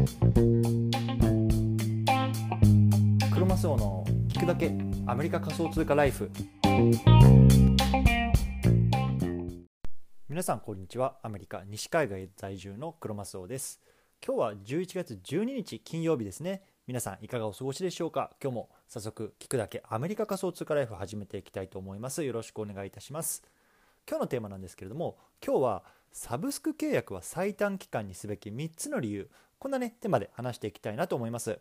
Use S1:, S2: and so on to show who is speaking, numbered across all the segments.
S1: クロマスオの聞くだけアメリカ仮想通貨ライフ。皆さんこんにちは。アメリカ西海外在住のクロマスオです。今日は11月12日金曜日ですね。皆さんいかがお過ごしでしょうか？今日も早速聞くだけアメリカ仮想通貨ライフ始めていきたいと思います。よろしくお願いいたします。今日のテーマなんですけれども今日はサブスク契約は最短期間にすべき3つの理由。こんなねテーマで話していきたいなと思います。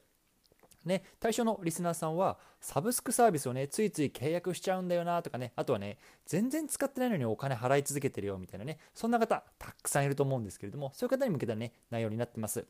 S1: ね、対象のリスナーさんはサブスクサービスをねついつい契約しちゃうんだよなとかねあとはね全然使ってないのにお金払い続けてるよみたいなねそんな方たくさんいると思うんですけれどもそういう方に向けたね内容になってます。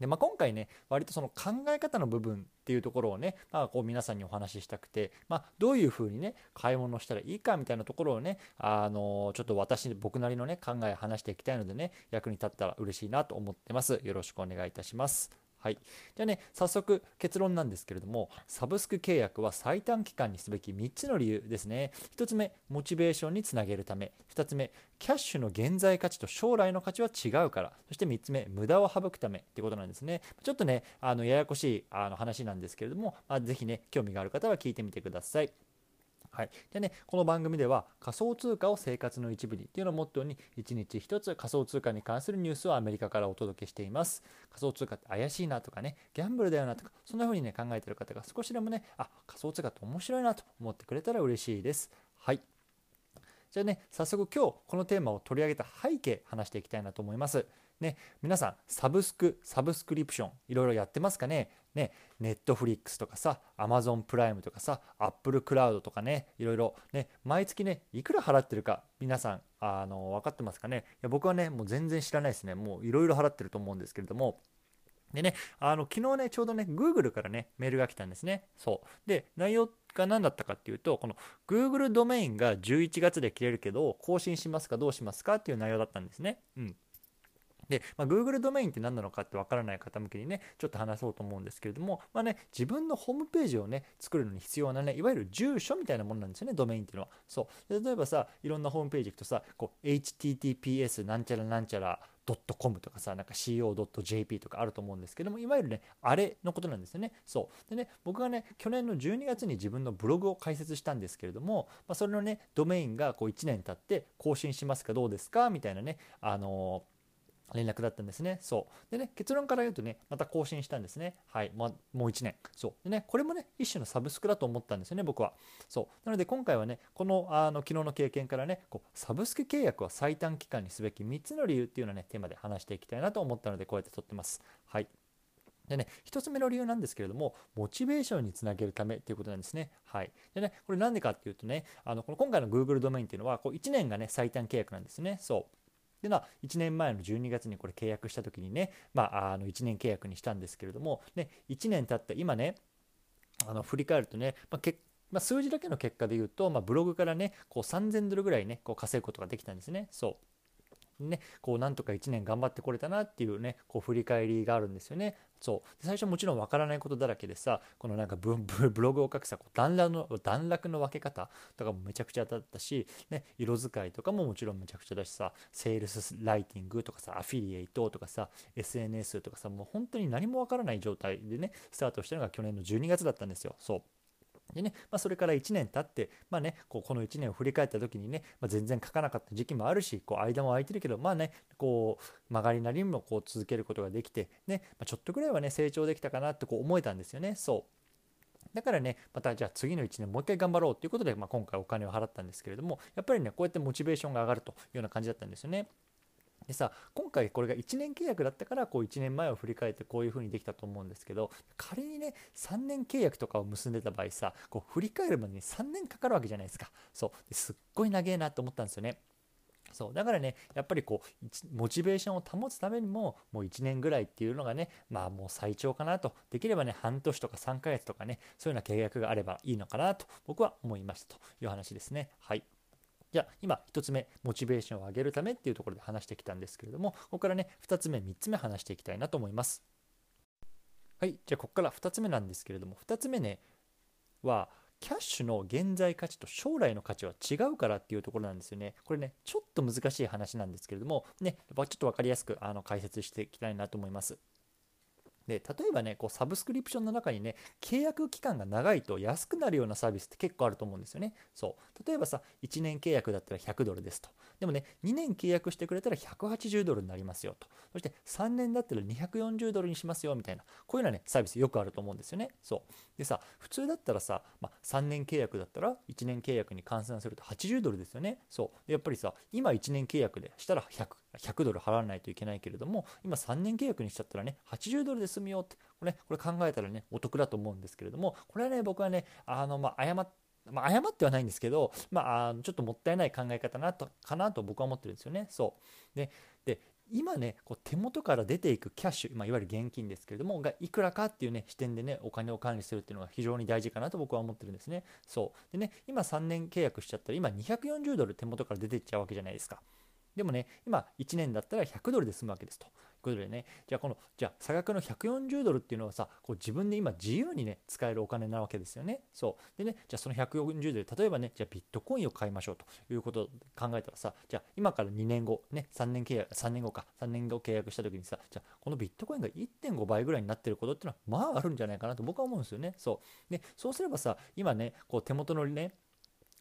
S1: で、まあ、今回ね割とその考え方の部分っていうところをね、まあ、こう皆さんにお話ししたくて、まあ、どういうふうにね買い物したらいいかみたいなところをねあのちょっと私僕なりのね考え話していきたいのでね役に立ったら嬉しいなと思ってます。よろしくお願いいたします。はい、じゃあね早速結論なんですけれどもサブスク契約は最短期間にすべき3つの理由ですね。1つ目モチベーションにつなげるため。2つ目キャッシュの現在価値と将来の価値は違うから。そして3つ目無駄を省くためってことなんですね。ちょっとねあのややこしいあの話なんですけれども、まあ、ぜひね興味がある方は聞いてみてください。はい、でねこの番組では仮想通貨を生活の一部にっていうのをモットーに1日1つ仮想通貨に関するニュースをアメリカからお届けしています。仮想通貨って怪しいなとかねギャンブルだよなとかそんな風にね考えてる方が少しでもねあ仮想通貨って面白いなと思ってくれたら嬉しいです。はい。じゃあね早速今日このテーマを取り上げた背景話していきたいなと思います。ね、皆さん、サブスク、サブスクリプション、いろいろやってますかね？ね、ネットフリックスとかさ、アマゾンプライムとかさ、アップルクラウドとかね、いろいろね、毎月ね、いくら払ってるか、皆さん、あの、分かってますかね？いや僕はね、もう全然知らないですね。もういろいろ払ってると思うんですけれども、でね、あの、昨日ね、ちょうどね、Google からね、メールが来たんですね。そう。で、内容が何だったかっていうと、この Google ドメインが11月で切れるけど、更新しますかどうしますかっていう内容だったんですね。うん。で、まあ、Google ドメインって何なのかってわからない方向けにね、ちょっと話そうと思うんですけれども、まあね、自分のホームページをね、作るのに必要なね、いわゆる住所みたいなものなんですよね、ドメインっていうのは。そう。例えばさ、いろんなホームページ行くとさ、こう、https なんちゃらなんちゃら .com とかさ、なんか co.jp とかあると思うんですけども、いわゆるね、あれのことなんですよね。そう。でね、僕がね、去年の12月に自分のブログを開設したんですけれども、まあ、それのね、ドメインがこう1年経って更新しますかどうですかみたいなね、あのー連絡だったんですね。そう。でね、結論から言うとね、また更新したんですね。はい。ま、もう1年。そう。でね、これもね、一種のサブスクだと思ったんですよね、僕は。そう。なので、今回はね、この、あの、昨日の経験からね、こう、サブスク契約は最短期間にすべき3つの理由っていうのをね、テーマで話していきたいなと思ったので、こうやって撮ってます。はい。でね、1つ目の理由なんですけれども、モチベーションにつなげるためということなんですね。はい。でね、これなんでかっていうとね、あの、この今回の Google ドメインっていうのは、こう1年がね、最短契約なんですね。そう。ていうのは1年前の12月にこれ契約した時にね、まあ、あの1年契約にしたんですけれども、ね、1年経った今ねあの振り返るとね、まあ、けまあ、数字だけの結果で言うと、まあ、ブログからねこう3000ドルぐらいねこう稼ぐことができたんですね。そう。ね、こうなんとか1年頑張ってこれたなっていうねこう振り返りがあるんですよね。そう最初もちろんわからないことだらけでさこのなんか ブログを書くさこう段落の段落の分け方とかもめちゃくちゃだったし、ね、色使いとかももちろんめちゃくちゃだしさセールスライティングとかさアフィリエイトとかさ SNS とかさもう本当に何もわからない状態でねスタートしたのが去年の12月だったんですよ。そうでね、まあ、それから1年経って、まあね、こうこの1年を振り返った時にね、まあ、全然書かなかった時期もあるし、こう間も空いてるけど、まあね、こう曲がりなりにもこう続けることができて、ね、まあ、ちょっとぐらいはね、成長できたかなってこう思えたんですよね。そう。だからね、またじゃあ次の1年もう一回頑張ろうということで、まあ、今回お金を払ったんですけれども、やっぱりね、こうやってモチベーションが上がるというような感じだったんですよね。でさ今回これが1年契約だったからこう1年前を振り返ってこういう風にできたと思うんですけど仮にね3年契約とかを結んでた場合さこう振り返るまでに3年かかるわけじゃないですか。そう。すっごい長えなと思ったんですよね。そう。だからねやっぱりこうモチベーションを保つためにももう1年ぐらいっていうのがねまあもう最長かなと。できればね半年とか3ヶ月とかねそういうような契約があればいいのかなと僕は思いましたという話ですね。はい。じゃあ今1つ目モチベーションを上げるためっていうところで話してきたんですけれどもここからね2つ目3つ目話していきたいなと思いますはいじゃあここから2つ目なんですけれども2つ目ねはキャッシュの現在価値と将来の価値は違うからっていうところなんですよね。これね、ちょっと難しい話なんですけれども、ね、ちょっと分かりやすくあの解説していきたいなと思います。で例えばねこうサブスクリプションの中にね契約期間が長いと安くなるようなサービスって結構あると思うんですよね。そう。例えばさ1年契約だったら100ドルですと。でもね2年契約してくれたら180ドルになりますよと。そして3年だったら240ドルにしますよみたいなこういうようなねサービスよくあると思うんですよね。そう。でさ普通だったらさ、まあ、3年契約だったら1年契約に換算すると80ドルですよね。そう。やっぱりさ今1年契約でしたら 100, 100ドル払わないといけないけれども今3年契約にしちゃったらね80ドルで済むよってこれ,、これ考えたらねお得だと思うんですけれどもこれはね僕はねあのまあ誤ってまあ、誤ってはないんですけど、まあ、ちょっともったいない考え方なとかなと僕は思ってるんですよね。そう。でで今ねこう手元から出ていくキャッシュ、まあ、いわゆる現金ですけれどもがいくらかっていうね視点でねお金を管理するっていうのが非常に大事かなと僕は思ってるんですね。そう。でね今3年契約しちゃったら今240ドル手元から出ていっちゃうわけじゃないですか。でもね今1年だったら100ドルで済むわけですということでね、じゃあこの、じゃあ差額の140ドルっていうのはさ、こう自分で今自由にね、使えるお金なわけですよね。そう。でね、じゃあその140ドル、例えばね、じゃあビットコインを買いましょうということを考えたらさ、じゃあ今から2年後、ね、3年契約、3年後か、3年後契約した時にさ、じゃあこのビットコインが1.5倍ぐらいになってることっていうのは、まああるんじゃないかなと僕は思うんですよね。そう。で、そうすればさ、今ね、こう手元のね、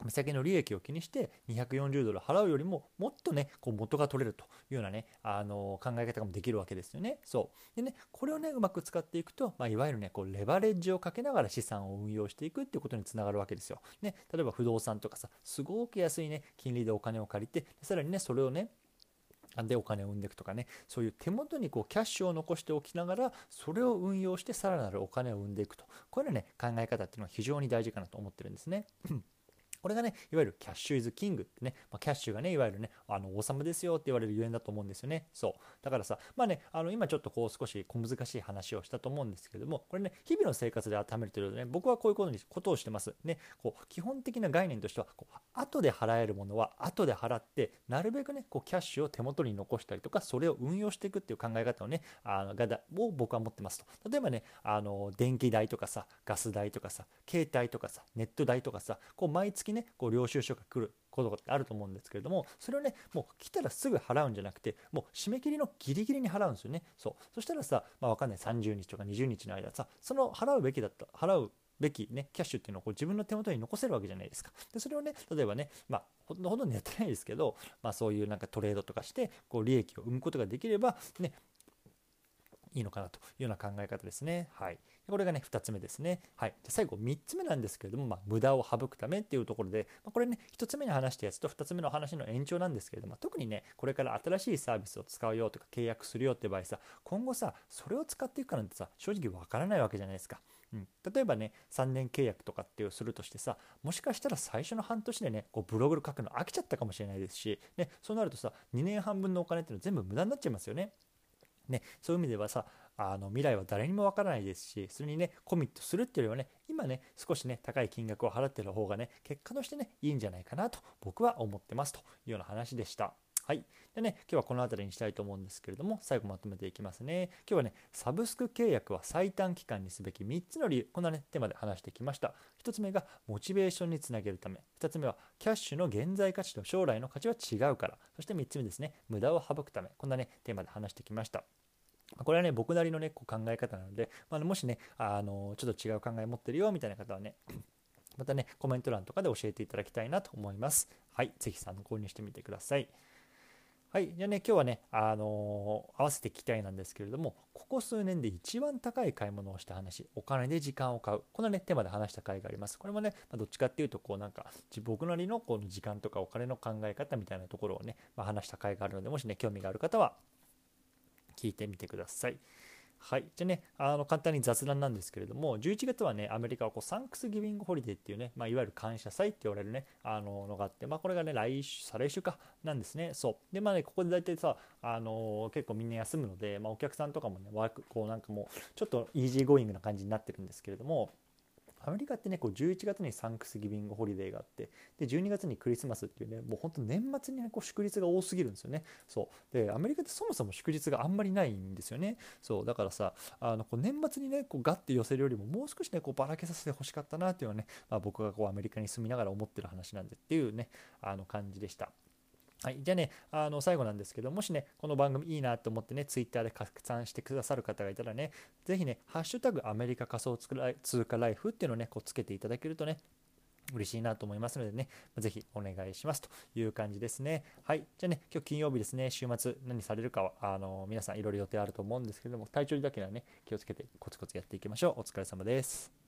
S1: 目先の利益を気にして240ドル払うよりももっとねこう元が取れるというようなねあの考え方もできるわけですよね。そうでねこれをねうまく使っていくと、まあ、いわゆるねこうレバレッジをかけながら資産を運用していくっていうことにつながるわけですよ。ね、例えば不動産とかさすごく安いね金利でお金を借りてさらにねそれをねでお金を生んでいくとかねそういう手元にこうキャッシュを残しておきながらそれを運用してさらなるお金を生んでいくとこういうね考え方っていうのは非常に大事かなと思ってるんですね。これがね、いわゆるキャッシュイズキングってね、まあ、キャッシュがね、いわゆるね、あの王様ですよって言われるゆえんだと思うんですよね。そう。だからさ、まあね、あの今ちょっとこう少し小難しい話をしたと思うんですけども、これね、日々の生活で温めるというとね、僕はこういうことにことをしてます。ね、こう基本的な概念としては、こう後で払えるものは後で払って、なるべくね、こうキャッシュを手元に残したりとか、それを運用していくっていう考え方をね、あのがだを僕は持ってますと。例えばね、あの電気代とかさ、ガス代とかさ、携帯とかさ、ネット代とかさ、こう毎月ね、こう領収書が来ることってあると思うんですけれどもそれをねもう来たらすぐ払うんじゃなくてもう締め切りのギリギリに払うんですよね。そう。そしたらさ、まあ、分かんない。30日とか20日の間さその払うべきだった払うべきね、キャッシュっていうのをこう自分の手元に残せるわけじゃないですか。で、それをね、例えばね、まあ、ほとんどやってないですけど、まあそういうなんかトレードとかして、こう利益を生むことができれば、ね、いいのかなというような考え方ですね。はい。これがね、2つ目ですね。はい。で最後、3つ目なんですけれども、まあ、無駄を省くためっていうところで、まあ、これね、1つ目に話したやつと2つ目の話の延長なんですけれども、特にね、これから新しいサービスを使うよとか契約するよって場合さ、今後さ、それを使っていくかなんてさ、正直わからないわけじゃないですか。うん、例えばね3年契約とかっていうするとしてさもしかしたら最初の半年でねこうブログ書くの飽きちゃったかもしれないですし、ね、そうなるとさ2年半分のお金っていうのは全部無駄になっちゃいますよね。ね、そういう意味ではさあの未来は誰にもわからないですしそれにねコミットするっていうよりはね今ね少しね高い金額を払ってる方がね結果としてねいいんじゃないかなと僕は思ってますというような話でした。はい。でね、今日はこの辺りにしたいと思うんですけれども、最後まとめていきますね。今日はね、サブスク契約は最短期間にすべき3つの理由、こんなね、テーマで話してきました。1つ目がモチベーションにつなげるため、2つ目はキャッシュの現在価値と将来の価値は違うから、そして3つ目ですね、無駄を省くため、こんなね、テーマで話してきました。これはね、僕なりのね、こう考え方なので、まあ、もしね、あの、ちょっと違う考え持ってるよ、みたいな方はね、またね、コメント欄とかで教えていただきたいなと思います。はい、ぜひ参考にしてみてください。はい、じゃあね、今日はね、あのー、合わせて聞きたいなんですけれども、ここ数年で一番高い買い物をした話、お金で時間を買う、このね、テーマで話した回があります。これもね、まあ、どっちかっていうと、こうなんか、僕なりのこの時間とかお金の考え方みたいなところをね、まあ、話した回があるので、もしね、興味がある方は、聞いてみてください。はい。じゃね、あの、簡単に雑談なんですけれども、11月はね、アメリカはこう、 Thanksgiving holiday っていうね、まあ、いわゆる感謝祭って言われるね、あの、のがあって、まあ、これがね、来週、再来週か、なんですね。そう。で、まあね、ここで大体さ、あの、結構みんな休むので、まあ、お客さんとかもね、 work、こう、なんかもう、ちょっと easygoing な感じになってるんですけれども、アメリカってねこう11月に Thanksgiving holiday があってで12月にクリスマスっていうねもうほんと年末にねこう祝日が多すぎるんですよね。そう。でアメリカってそもそも祝日があんまりないんですよね。そう。だからさあのこう年末にねこうガッて寄せるよりももう少しねこうばらけさせてほしかったなっていうのはね、まあ、僕がこうアメリカに住みながら思ってる話なんでっていうねあの感じでした。はい、じゃあね、あの最後なんですけど、もしね、この番組いいなと思ってね、ツイッターで拡散してくださる方がいたらね、ぜひね、ハッシュタグアメリカ仮想通貨ライフっていうのをね、こうつけていただけるとね、嬉しいなと思いますのでね、ぜひお願いしますという感じですね。はい。じゃあね、今日金曜日ですね、週末何されるかは、あの、皆さんいろいろ予定あると思うんですけれども、体調だけはね、気をつけてコツコツやっていきましょう。お疲れ様です。